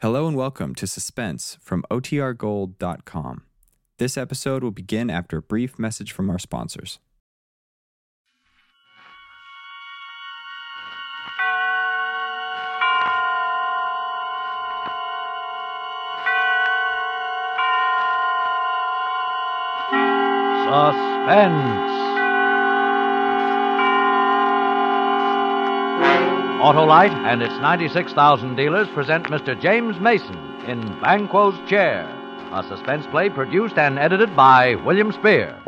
Hello and welcome to Suspense from OTRGold.com. This episode will begin after a brief message from our sponsors. Suspense. Autolite and its 96,000 dealers present Mr. James Mason in Banquo's Chair, a suspense play produced and edited by William Spier.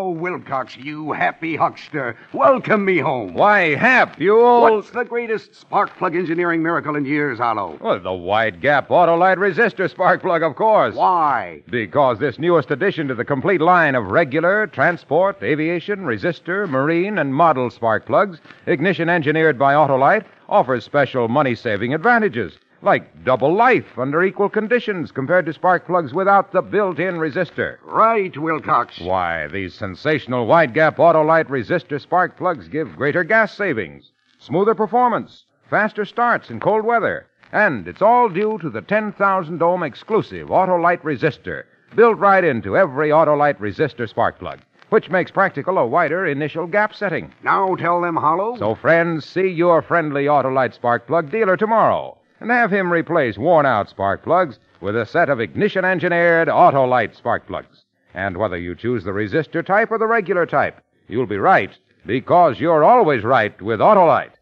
Harlow Wilcox, you happy huckster. Welcome me home. Why, Hap, you old. What's the greatest spark plug engineering miracle in years, Harlow? Well, the wide gap Autolite resistor spark plug, of course. Why? Because this newest addition to the complete line of regular, transport, aviation, resistor, marine, and model spark plugs, ignition engineered by Autolite, offers special money saving advantages. Like double life under equal conditions compared to spark plugs without the built in resistor. Right, Wilcox. Why, these sensational wide gap Autolite resistor spark plugs give greater gas savings, smoother performance, faster starts in cold weather, and it's all due to the 10,000 ohm exclusive Autolite resistor built right into every Autolite resistor spark plug, which makes practical a wider initial gap setting. Now tell them, Harlow. So, friends, see your friendly Autolite spark plug dealer tomorrow and have him replace worn out spark plugs with a set of ignition engineered Autolite spark plugs. And whether you choose the resistor type or the regular type, you'll be right because you're always right with Autolite.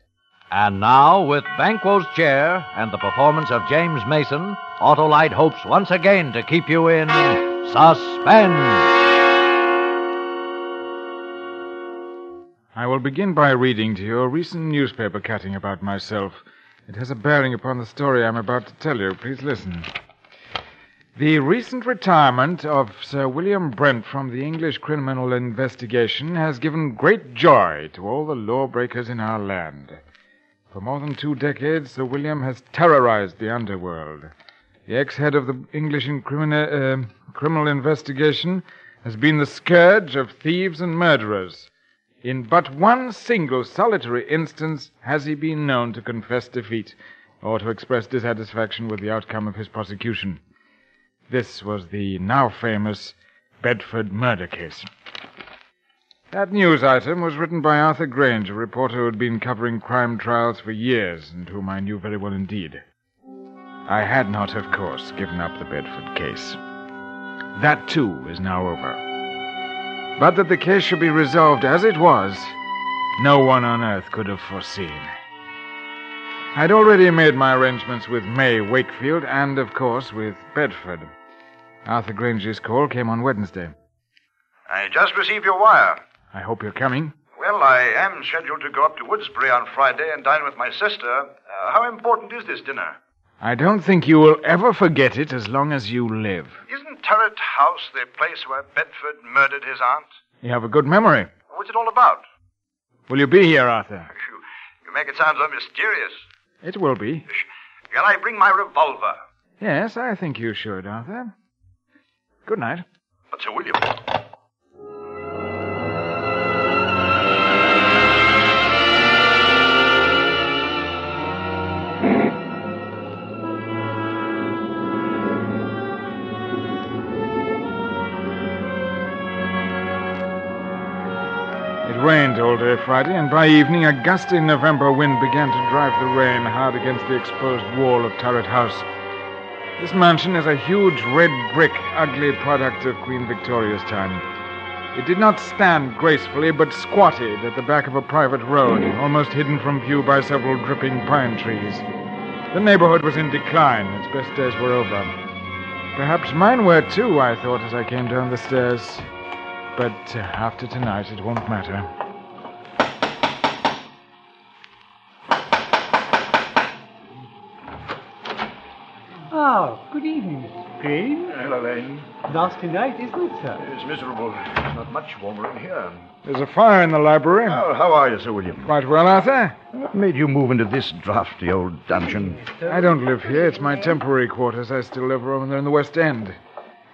And now, with Banquo's Chair and the performance of James Mason, Autolite hopes once again to keep you in suspense. I will begin by reading to you a recent newspaper cutting about myself. It has a bearing upon the story I'm about to tell you. Please listen. The recent retirement of Sir William Brent from the English criminal investigation has given great joy to all the lawbreakers in our land. For more than two decades, Sir William has terrorized the underworld. The ex-head of the English incrimina- uh, criminal investigation has been the scourge of thieves and murderers. In but one single solitary instance has he been known to confess defeat or to express dissatisfaction with the outcome of his prosecution. This was the now famous Bedford murder case. That news item was written by Arthur Grange, a reporter who had been covering crime trials for years and whom I knew very well indeed. I had not, of course, given up the Bedford case. That, too, is now over. But that the case should be resolved as it was, no one on earth could have foreseen. I'd already made my arrangements with May Wakefield and, of course, with Bedford. Arthur Grange's call came on Wednesday. I just received your wire. I hope you're coming. Well, I am scheduled to go up to Woodsbury on Friday and dine with my sister. Uh, how important is this dinner? I don't think you will ever forget it as long as you live. Isn't Turret House the place where Bedford murdered his aunt? You have a good memory. What's it all about? Will you be here, Arthur? You, you make it sound so mysterious. It will be. Shall I bring my revolver? Yes, I think you should, Arthur. Good night. But, Sir William. Day Friday, and by evening a gusty November wind began to drive the rain hard against the exposed wall of Turret House. This mansion is a huge red brick, ugly product of Queen Victoria's time. It did not stand gracefully, but squatted at the back of a private road, almost hidden from view by several dripping pine trees. The neighborhood was in decline. Its best days were over. Perhaps mine were too, I thought as I came down the stairs. But uh, after tonight, it won't matter. Ah, good evening, Mr. Crane. Hello, Lane. Nasty night, isn't it, sir? It's miserable. It's not much warmer in here. There's a fire in the library. Oh, how are you, Sir William? Quite well, Arthur. What made you move into this drafty old dungeon? I don't live here. It's my temporary quarters. I still live over there in the West End.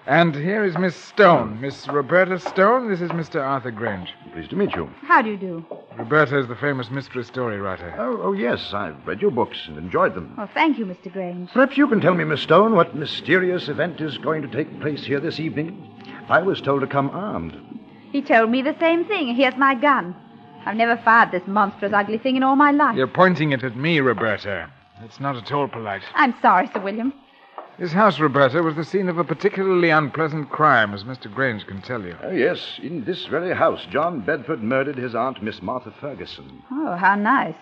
And here is Miss Stone. Miss Roberta Stone. This is Mr. Arthur Grange. Pleased to meet you. How do you do? Roberta is the famous mystery story writer. Oh, oh, yes. I've read your books and enjoyed them. Well, thank you, Mr. Grange. Perhaps you can tell me, Miss Stone, what mysterious event is going to take place here this evening? I was told to come armed. He told me the same thing. Here's my gun. I've never fired this monstrous, ugly thing in all my life. You're pointing it at me, Roberta. It's not at all polite. I'm sorry, Sir William. This house, Roberta, was the scene of a particularly unpleasant crime, as Mr. Grange can tell you. Oh, yes, in this very house, John Bedford murdered his aunt, Miss Martha Ferguson. Oh, how nice.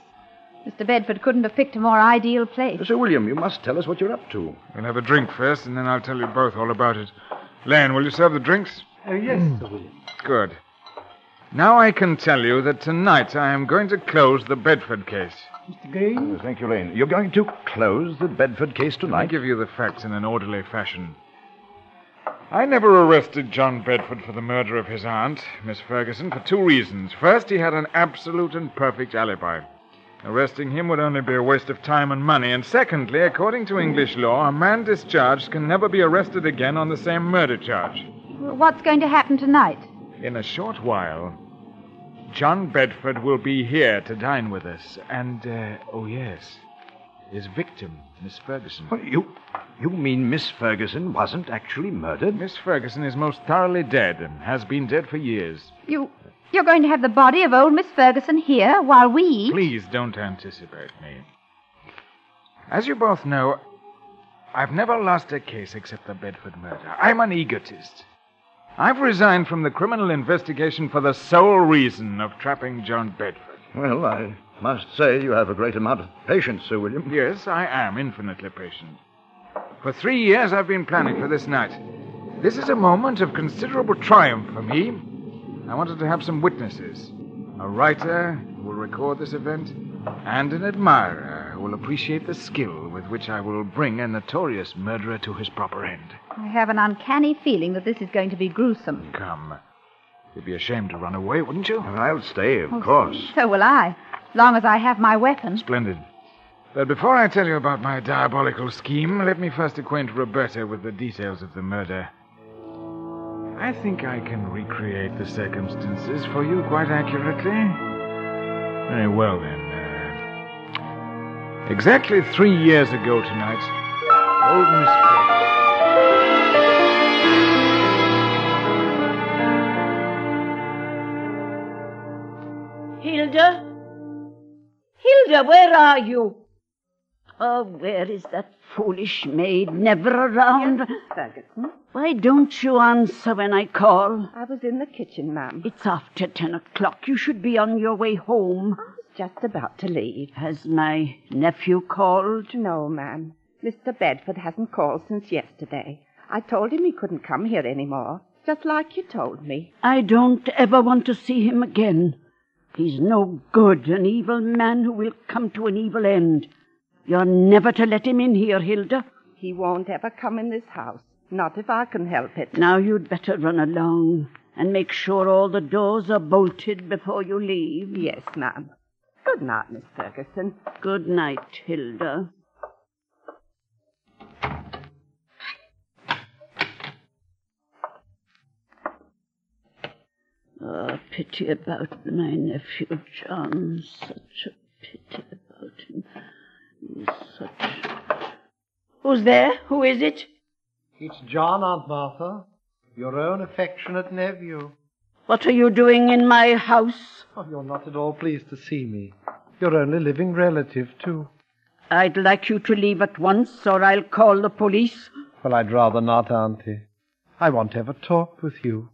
Mr. Bedford couldn't have picked a more ideal place. Sir William, you must tell us what you're up to. We'll have a drink first, and then I'll tell you both all about it. Lane, will you serve the drinks? Oh, yes, Sir William. Good. Now I can tell you that tonight I am going to close the Bedford case. Mr. Grange? Oh, uh, thank you, Lane. You're going to close the Bedford case Let me tonight? give you the facts in an orderly fashion. I never arrested John Bedford for the murder of his aunt, Miss Ferguson, for two reasons. First, he had an absolute and perfect alibi. Arresting him would only be a waste of time and money. And secondly, according to English law, a man discharged can never be arrested again on the same murder charge. What's going to happen tonight? In a short while, John Bedford will be here to dine with us. And, uh, oh, yes, his victim, Miss Ferguson. What, you, you mean Miss Ferguson wasn't actually murdered? Miss Ferguson is most thoroughly dead and has been dead for years. You. You're going to have the body of old Miss Ferguson here while we eat? Please don't anticipate me. As you both know, I've never lost a case except the Bedford murder. I'm an egotist. I've resigned from the criminal investigation for the sole reason of trapping John Bedford. Well, I must say you have a great amount of patience, Sir William. Yes, I am infinitely patient. For three years I've been planning for this night. This is a moment of considerable triumph for me. I wanted to have some witnesses a writer who will record this event, and an admirer who will appreciate the skill with which I will bring a notorious murderer to his proper end. I have an uncanny feeling that this is going to be gruesome. Come. You'd be ashamed to run away, wouldn't you? I'll stay, of course. So will I, as long as I have my weapon. Splendid. But before I tell you about my diabolical scheme, let me first acquaint Roberta with the details of the murder. I think I can recreate the circumstances for you quite accurately. Very well, then. Uh, exactly three years ago tonight, old Miss Ferguson. Hilda? Hilda, where are you? Oh, where is that foolish maid? Never around. Ferguson. Hmm? Why don't you answer when I call? I was in the kitchen, ma'am. It's after ten o'clock. You should be on your way home. I was just about to leave. Has my nephew called? No, ma'am. Mr. Bedford hasn't called since yesterday. I told him he couldn't come here any more, just like you told me. I don't ever want to see him again. He's no good, an evil man who will come to an evil end. You're never to let him in here, Hilda. He won't ever come in this house, not if I can help it. Now you'd better run along and make sure all the doors are bolted before you leave. Yes, ma'am. Good night, Miss Ferguson. Good night, Hilda. Oh, pity about my nephew John. Such a pity about him. He's such. Who's there? Who is it? It's John, Aunt Martha. Your own affectionate nephew. What are you doing in my house? Oh, you're not at all pleased to see me. Your only living relative, too. I'd like you to leave at once, or I'll call the police. Well, I'd rather not, Auntie. I want to have a talk with you.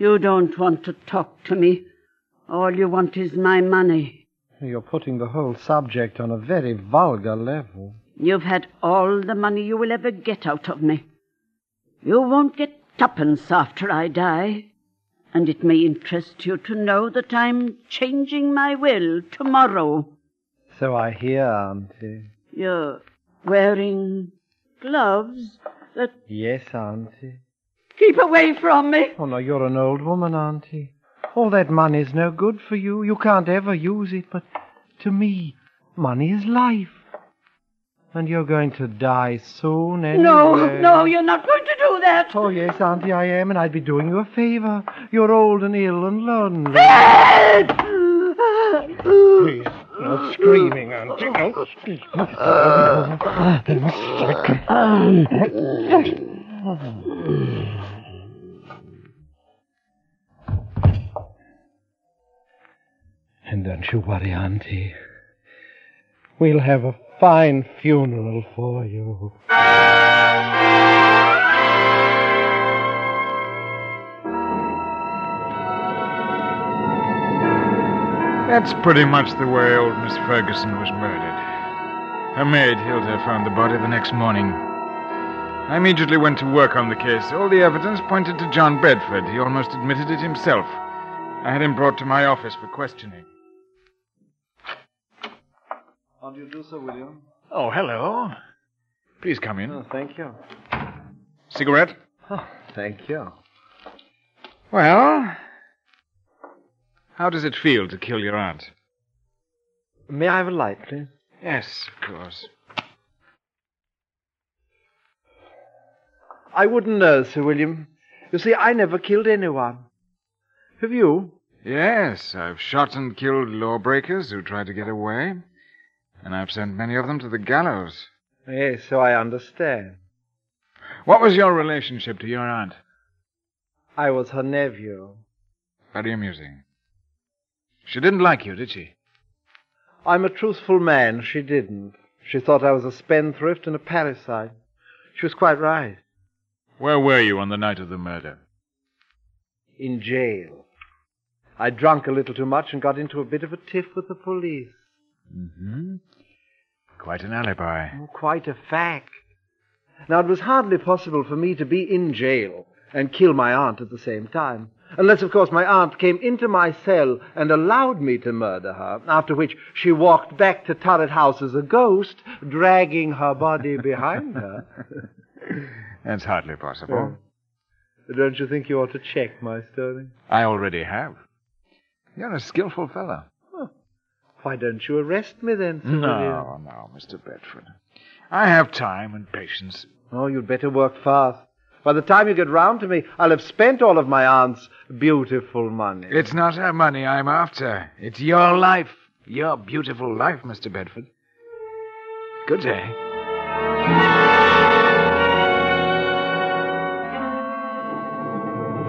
You don't want to talk to me. All you want is my money. You're putting the whole subject on a very vulgar level. You've had all the money you will ever get out of me. You won't get twopence after I die. And it may interest you to know that I'm changing my will tomorrow. So I hear, Auntie. You're wearing gloves that Yes, Auntie. Keep away from me. Oh, no, you're an old woman, Auntie. All that money's no good for you. You can't ever use it, but to me, money is life. And you're going to die soon anyway. No, no, you're not going to do that. Oh, yes, Auntie, I am, and I'd be doing you a favor. You're old and ill and lonely. Please, no screaming, Auntie. No And don't you worry, Auntie. We'll have a fine funeral for you. That's pretty much the way old Miss Ferguson was murdered. Her maid, Hilda, found the body the next morning. I immediately went to work on the case. All the evidence pointed to John Bedford. He almost admitted it himself. I had him brought to my office for questioning. You do, Sir William? Oh, hello. Please come in. Oh, thank you. Cigarette? Oh, thank you. Well, how does it feel to kill your aunt? May I have a light, please? Yes, of course. I wouldn't know, Sir William. You see, I never killed anyone. Have you? Yes, I've shot and killed lawbreakers who tried to get away, and I've sent many of them to the gallows. Yes, so I understand. What was your relationship to your aunt? I was her nephew. Very amusing. She didn't like you, did she? I'm a truthful man. She didn't. She thought I was a spendthrift and a parasite. She was quite right. Where were you on the night of the murder? In jail. I drank a little too much and got into a bit of a tiff with the police. Mm-hmm. Quite an alibi. Oh, quite a fact. Now, it was hardly possible for me to be in jail and kill my aunt at the same time. Unless, of course, my aunt came into my cell and allowed me to murder her, after which she walked back to Turret House as a ghost, dragging her body behind her. That's hardly possible. Uh, don't you think you ought to check my story? I already have. You're a skillful fellow. Why don't you arrest me then, Sir William? No, no, Mr. Bedford. I have time and patience. Oh, you'd better work fast. By the time you get round to me, I'll have spent all of my aunt's beautiful money. It's not her money I'm after. It's your life. Your beautiful life, Mr. Bedford. Good day.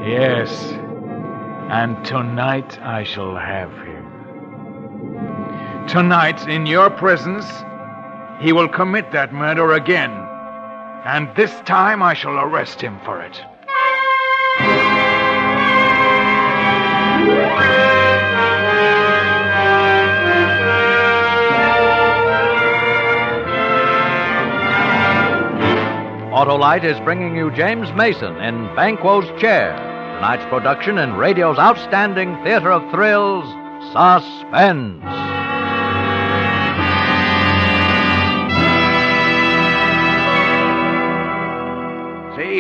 Yes. And tonight I shall have him. Tonight, in your presence, he will commit that murder again. And this time I shall arrest him for it. Autolite is bringing you James Mason in Banquo's Chair, tonight's production in radio's outstanding theater of thrills, Suspense.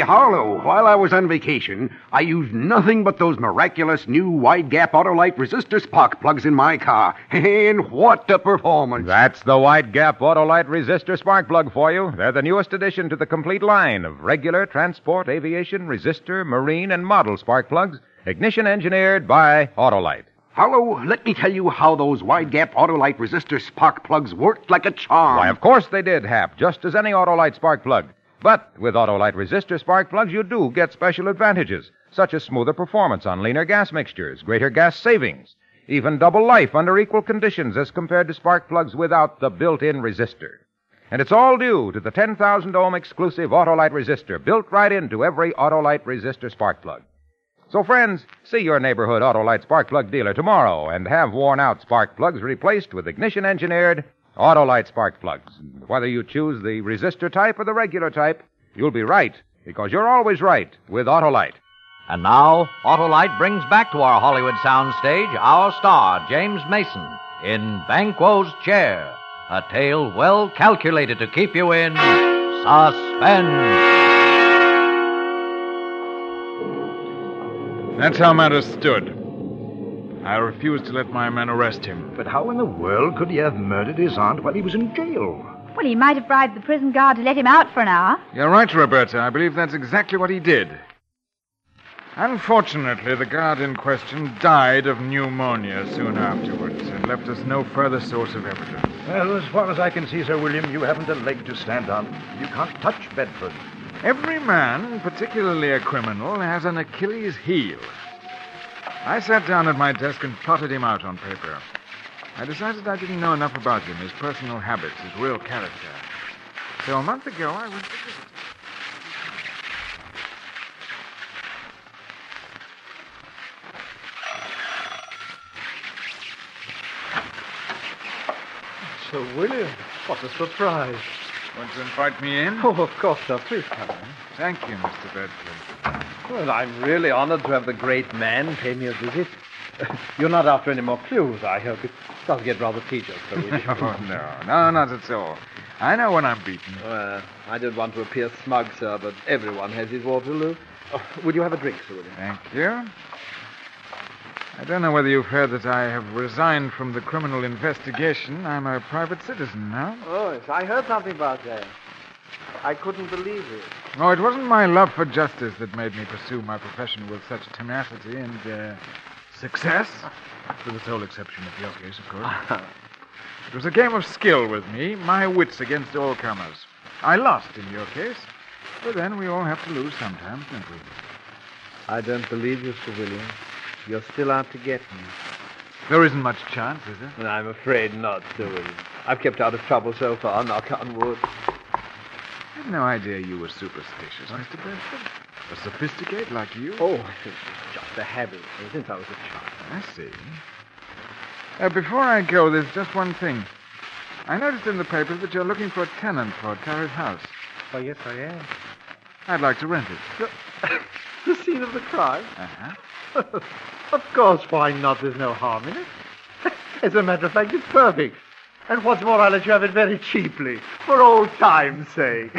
Harlow, while I was on vacation, I used nothing but those miraculous new wide gap Autolite resistor spark plugs in my car. And what a performance! That's the wide gap Autolite resistor spark plug for you. They're the newest addition to the complete line of regular transport, aviation, resistor, marine, and model spark plugs, ignition engineered by Autolite. Harlow, let me tell you how those wide gap Autolite resistor spark plugs worked like a charm. Why, of course they did, Hap, just as any Autolite spark plug. But with Autolite resistor spark plugs, you do get special advantages, such as smoother performance on leaner gas mixtures, greater gas savings, even double life under equal conditions as compared to spark plugs without the built-in resistor. And it's all due to the 10,000 ohm exclusive Autolite resistor built right into every Autolite resistor spark plug. So, friends, see your neighborhood Autolite spark plug dealer tomorrow and have worn out spark plugs replaced with ignition engineered Autolite spark plugs. Whether you choose the resistor type or the regular type, you'll be right, because you're always right with Autolite. And now, Autolite brings back to our Hollywood soundstage our star, James Mason, in Banquo's Chair, a tale well calculated to keep you in suspense. That's how matters stood. I refused to let my men arrest him. But how in the world could he have murdered his aunt while he was in jail? Well, he might have bribed the prison guard to let him out for an hour. You're right, Roberta. I believe that's exactly what he did. Unfortunately, the guard in question died of pneumonia soon afterwards and left us no further source of evidence. Well, as far as I can see, Sir William, you haven't a leg to stand on. You can't touch Bedford. Every man, particularly a criminal, has an Achilles heel. I sat down at my desk and plotted him out on paper. I decided I didn't know enough about him, his personal habits, his real character. So a month ago, I visit. Sir William, what a surprise. Want to invite me in? Oh, of course, sir. Please come in. Thank you, Mr. Bedford. Well, I'm really honored to have the great man pay me a visit. You're not after any more clues, I hope. It does get rather tedious, Sir William. Oh, no, no, not at all. I know when I'm beaten. Well, I don't want to appear smug, sir, but everyone has his Waterloo. Oh, would you have a drink, Sir William? Thank you. I don't know whether you've heard that I have resigned from the criminal investigation. I'm a private citizen now. Oh, yes, I heard something about that. I couldn't believe it. Oh, it wasn't my love for justice that made me pursue my profession with such tenacity and uh, success, with the sole exception of your case, of course. it was a game of skill with me, my wits against all comers. I lost in your case, but then we all have to lose sometimes, don't we? I don't believe you, Sir William. You're still out to get me. There isn't much chance, is there? I'm afraid not, Sir William. I've kept out of trouble so far, knock on wood. I had no idea you were superstitious, Mr. Bedford. A sophisticate like you? Oh, it's just a habit since I was a child. I see. Uh, before I go, there's just one thing. I noticed in the papers that you're looking for a tenant for a Turret House. Oh, yes, I am. I'd like to rent it. The scene of the crime? Uh-huh. of course, why not? There's no harm in it. As a matter of fact, it's perfect. And what's more, I'll let you have it very cheaply, for old time's sake.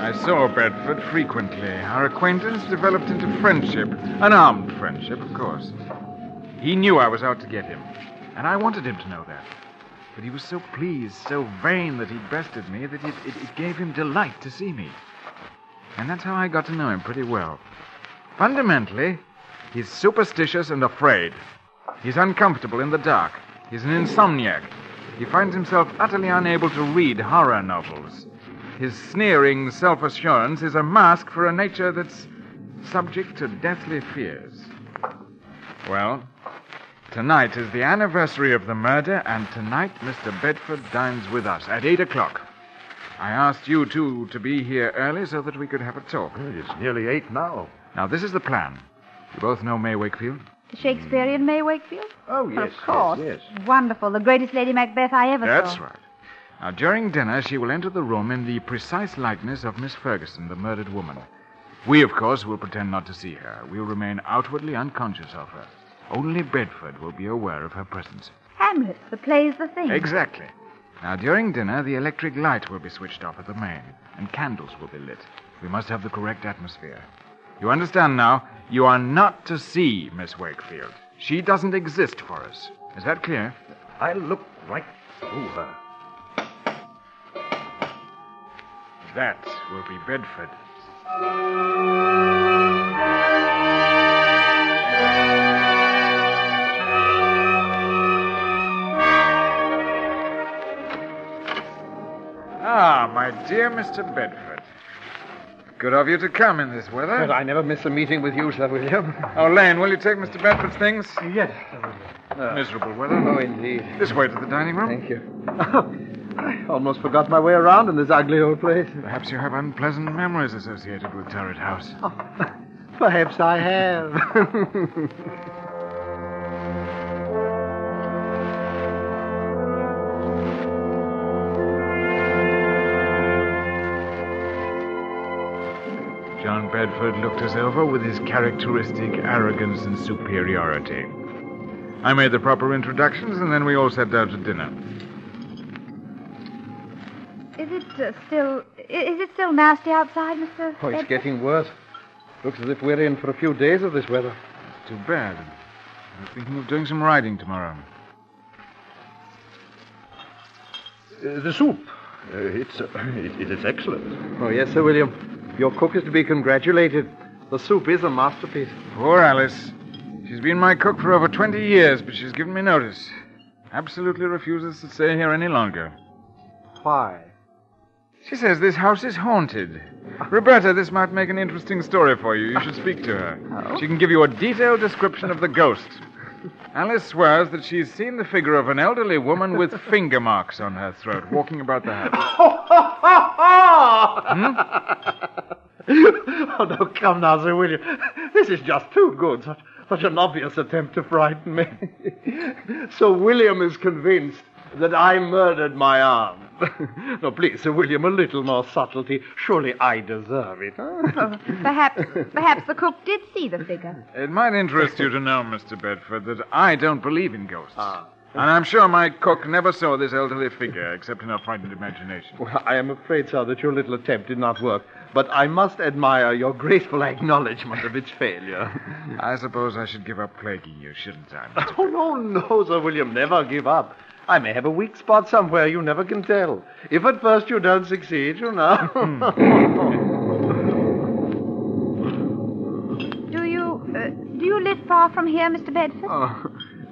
I saw Bedford frequently. Our acquaintance developed into friendship, an armed friendship, of course. He knew I was out to get him, and I wanted him to know that. But he was so pleased, so vain that he'd bested me that it, it, it gave him delight to see me. And that's how I got to know him pretty well. Fundamentally, he's superstitious and afraid. He's uncomfortable in the dark. He's an insomniac. He finds himself utterly unable to read horror novels. His sneering self assurance is a mask for a nature that's subject to deathly fears. Well, tonight is the anniversary of the murder, and tonight Mr. Bedford dines with us at 8 o'clock. I asked you two to be here early so that we could have a talk. It's nearly eight now. Now, this is the plan. You both know May Wakefield? The Shakespearean May Wakefield? Oh, yes, of course. yes, yes. Wonderful. The greatest Lady Macbeth I ever That's saw. That's right. Now, during dinner, she will enter the room in the precise likeness of Miss Ferguson, the murdered woman. We, of course, will pretend not to see her. We'll remain outwardly unconscious of her. Only Bedford will be aware of her presence. Hamlet. The play's the thing. Exactly. Now, during dinner, the electric light will be switched off at the main, and candles will be lit. We must have the correct atmosphere. You understand now? You are not to see Miss Wakefield. She doesn't exist for us. Is that clear? I'll look right through her. That will be Bedford. Ah, my dear Mr. Bedford. Good of you to come in this weather. But I never miss a meeting with you, Sir William. Oh, Lane, will you take Mr. Bedford's things? Yes. Miserable weather. Oh, indeed. This way to the dining room. Thank you. I almost forgot my way around in this ugly old place. Perhaps you have unpleasant memories associated with Turret House. Perhaps I have. Bedford looked us over with his characteristic arrogance and superiority. I made the proper introductions, and then we all sat down to dinner. Is Is it uh, still is it still nasty outside, Mr. Oh, it's Bedford? getting worse. Looks as if we're in for a few days of this weather. Too bad. I'm thinking of doing some riding tomorrow. Uh, the soup. Uh, it's, uh, it, it is excellent. Oh, yes, Sir William. Your cook is to be congratulated. The soup is a masterpiece. Poor Alice. She's been my cook for over 20 years, but she's given me notice. Absolutely refuses to stay here any longer. Why? She says this house is haunted. Roberta, this might make an interesting story for you. You should speak to her. Oh. She can give you a detailed description of the ghost. Alice swears that she's seen the figure of an elderly woman with finger marks on her throat walking about the house. Hmm? oh, no, come now, Sir William. This is just too good. Such, such an obvious attempt to frighten me. Sir William is convinced that I murdered my aunt. no, please, Sir William, a little more subtlety. Surely I deserve it. huh? Perhaps perhaps the cook did see the figure. It might interest you to know, Mr. Bedford, that I don't believe in ghosts. Ah. And I'm sure my cook never saw this elderly figure, except in her frightened imagination. Well, I am afraid, sir, that your little attempt did not work. But I must admire your graceful acknowledgement of its failure. I suppose I should give up plaguing you, shouldn't I? Mr. Oh, no, no, Sir William, never give up. I may have a weak spot somewhere, you never can tell. If at first you don't succeed, you know. Do you uh, do you live far from here, Mr. Bedford? Oh,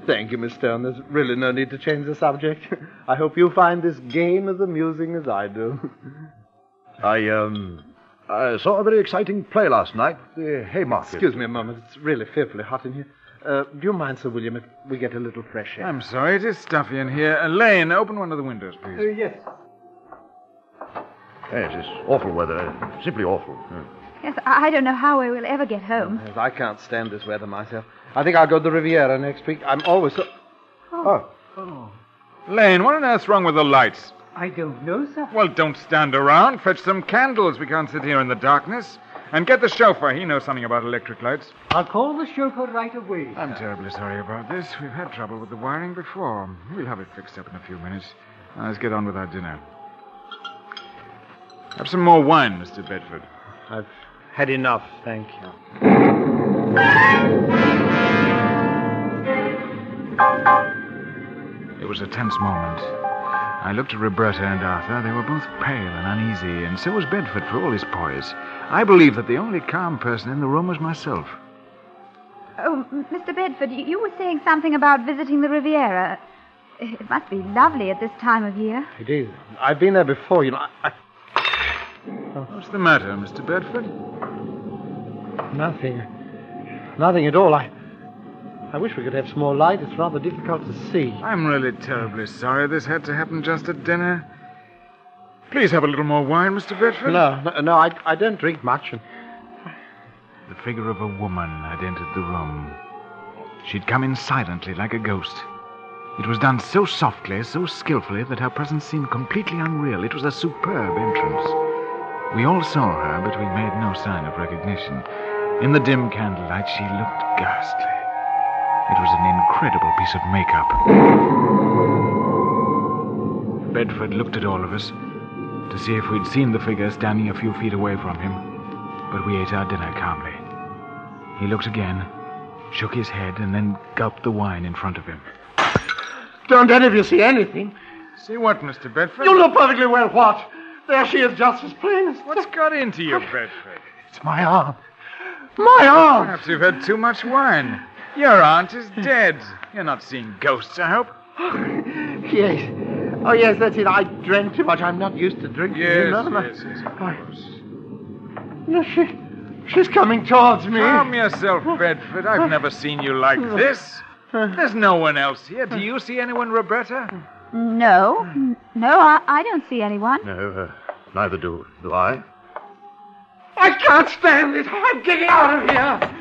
thank you, Miss Stone. There's really no need to change the subject. I hope you find this game as amusing as I do. I, um, I saw a very exciting play last night, the Haymarket. Excuse me a moment. It's really fearfully hot in here. Uh, do you mind, Sir William, if we get a little fresh air? I'm sorry, it is stuffy in here. Elaine, open one of the windows, please. yes. Yes, it's awful weather. Simply awful. Yeah. Yes, I I don't know how we will ever get home. Yes, I can't stand this weather myself. I think I'll go to the Riviera next week. I'm always so. Oh. Oh. oh. Lane, what on earth's wrong with the lights? I don't know, sir. Well, don't stand around. Fetch some candles. We can't sit here in the darkness. And get the chauffeur. He knows something about electric lights. I'll call the chauffeur right away. I'm terribly sorry about this. We've had trouble with the wiring before. We'll have it fixed up in a few minutes. Now, let's get on with our dinner. Have some more wine, Mr. Bedford. I've had enough, thank you. It was a tense moment. I looked at Roberta and Arthur. They were both pale and uneasy, and so was Bedford for all his poise. I believe that the only calm person in the room was myself. Oh, Mr. Bedford, you, you were saying something about visiting the Riviera. It must be lovely at this time of year. It is. I've been there before, you know. I, What's the matter, Mr. Bedford? Nothing. Nothing at all. I. I wish we could have some more light. It's rather difficult to see. I'm really terribly sorry this had to happen just at dinner. Please have a little more wine, Mr. Bedford. No, no, no I, I don't drink much. And The figure of a woman had entered the room. She'd come in silently like a ghost. It was done so softly, so skillfully, that her presence seemed completely unreal. It was a superb entrance. We all saw her, but we made no sign of recognition. In the dim candlelight, she looked ghastly. It was an incredible piece of makeup. Bedford looked at all of us to see if we'd seen the figure standing a few feet away from him, but we ate our dinner calmly. He looked again, shook his head, and then gulped the wine in front of him. don't any of you see anything? See what, Mr. Bedford? You know perfectly well what. There she is, just as plain as. What's got into you, Bedford? It's my aunt. My aunt! Perhaps you've had too much wine. Your aunt is dead. You're not seeing ghosts, I hope. Yes. Oh, yes, that's it. I drank too much. I'm not used to drinking. you Yes, know. yes, yes, of course. No, she, she's coming towards me. Calm yourself, Bedford. I've never seen you like this. There's no one else here. Do you see anyone, Roberta? No, N- no, I, I don't see anyone. No, uh, neither do, do I. I can't stand it. I'm getting out of here.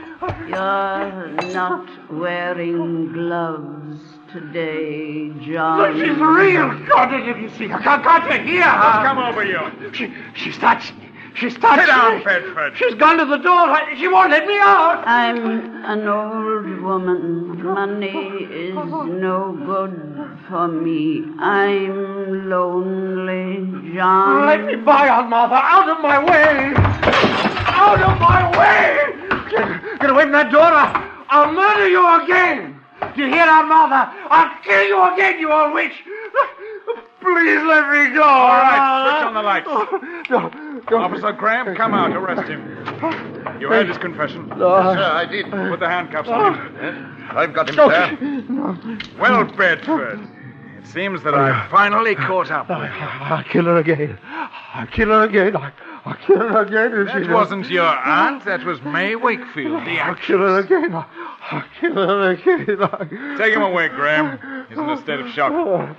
You're not wearing gloves today, Look, John. she's real. God, did you see her? Can't, can't you hear her? Come over you. She, she's touched me. She's touched Sit down. Bedford. She's gone to the door. She won't let me out. I'm an old woman. Money is no good for me. I'm lonely, John. Let me by, Aunt Martha. Out of my way! Out of my way! Get, get away from that door. I'll, I'll murder you again. Do you hear, Aunt Martha? I'll kill you again, you old witch. Please let me go. All right, switch on the lights. No, no. Officer Graham, come out. Arrest him. You heard his confession. No. Yes, sir, I did. Put the handcuffs on him. I've got him, No. sir. Well, Bedford, it seems that oh, I've finally caught up with oh, you. I'll kill her again. I'll kill her again. I'll, I'll kill her again. if That doesn't- wasn't your aunt, that was May Wakefield, the I'll actress. kill her again. I'll, I'll kill her again. I'll- Take him away, Graham. He's in a state of shock. Well,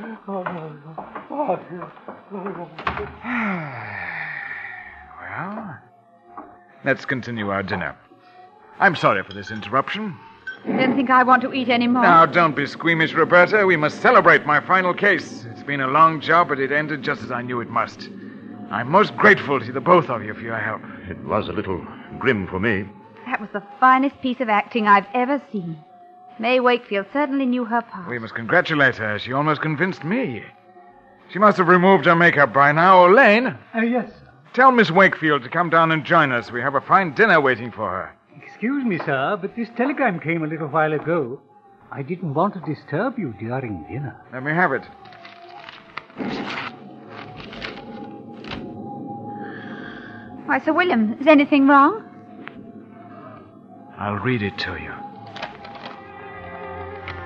let's continue our dinner. I'm sorry for this interruption. You don't think I want to eat any more? Now, don't be squeamish, Roberta. We must celebrate my final case. It's been a long job, but it ended just as I knew it must. I'm most grateful to the both of you for your help. It was a little grim for me. That was the finest piece of acting I've ever seen. May Wakefield certainly knew her part. We must congratulate her. She almost convinced me. She must have removed her makeup by now. Elaine, Uh, yes, sir. tell Miss Wakefield to come down and join us. We have a fine dinner waiting for her. Excuse me, sir, but this telegram came a little while ago. I didn't want to disturb you during dinner. Let me have it. Why, Sir William, is anything wrong? I'll read it to you.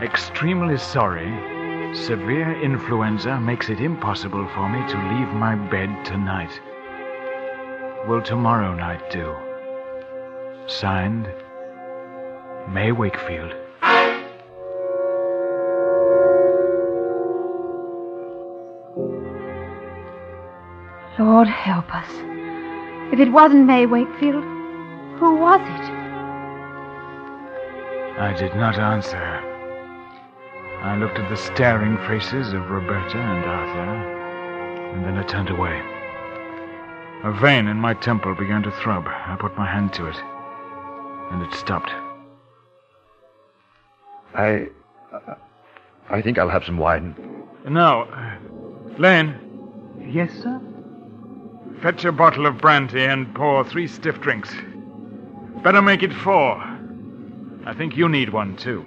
Extremely sorry. Severe influenza makes it impossible for me to leave my bed tonight. Will tomorrow night do? Signed, May Wakefield. Lord help us. If it wasn't May Wakefield, who was it? I did not answer. I looked at the staring faces of Roberta and Arthur, and then I turned away. A vein in my temple began to throb. I put my hand to it, and it stopped. I. I think I'll have some wine. Now, Lane, Yes, sir? fetch a bottle of brandy and pour three stiff drinks. Better make it four. I think you need one, too.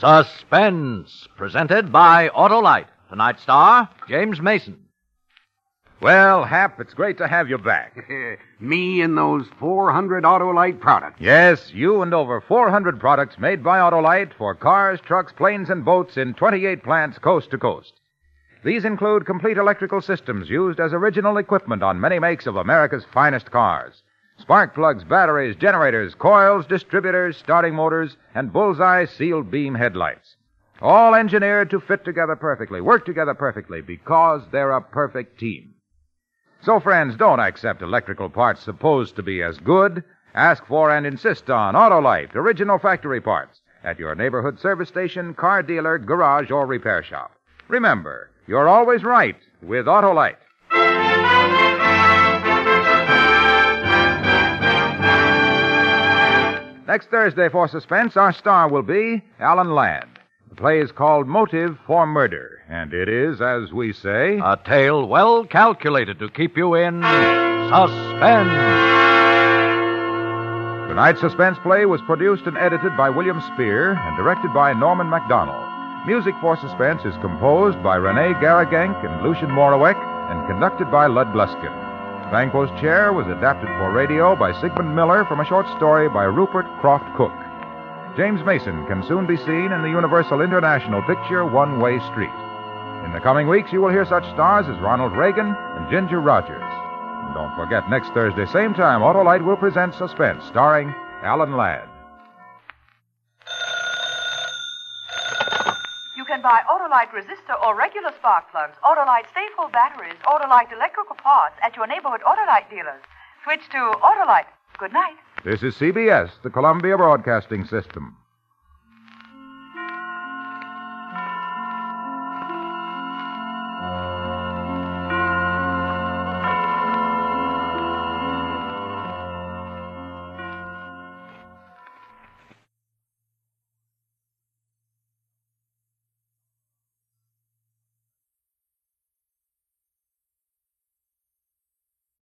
Suspense, presented by Autolite. Tonight's star, James Mason. Well, Hap, it's great to have you back. Me and those 400 Autolite products. Yes, you and over 400 products made by Autolite for cars, trucks, planes, and boats in 28 plants coast to coast. These include complete electrical systems used as original equipment on many makes of America's finest cars. Spark plugs, batteries, generators, coils, distributors, starting motors, and bullseye sealed beam headlights. All engineered to fit together perfectly, work together perfectly, because they're a perfect team. So, friends, don't accept electrical parts supposed to be as good. Ask for and insist on Autolite, original factory parts, at your neighborhood service station, car dealer, garage, or repair shop. Remember, you're always right with Autolite. Next Thursday for Suspense, our star will be Alan Ladd. The play is called Motive for Murder, and it is, as we say, A tale well calculated to keep you in suspense. Tonight's suspense play was produced and edited by William Spier and directed by Norman Macdonnell. Music for Suspense is composed by Rene Garriguenc and Lucien Moraweck and conducted by Lud Gluskin. Banquo's Chair was adapted for radio by Sigmund Miller from a short story by Rupert Croft Cooke. James Mason can soon be seen in the Universal International picture One Way Street. In the coming weeks, you will hear such stars as Ronald Reagan and Ginger Rogers. And don't forget, next Thursday, same time, Autolite will present Suspense, starring Alan Ladd. Can buy Autolite resistor or regular spark plugs, Autolite stay-full batteries, Autolite electrical parts at your neighborhood Autolite dealers. Switch to Autolite. Good night. This is CBS, the Columbia Broadcasting System.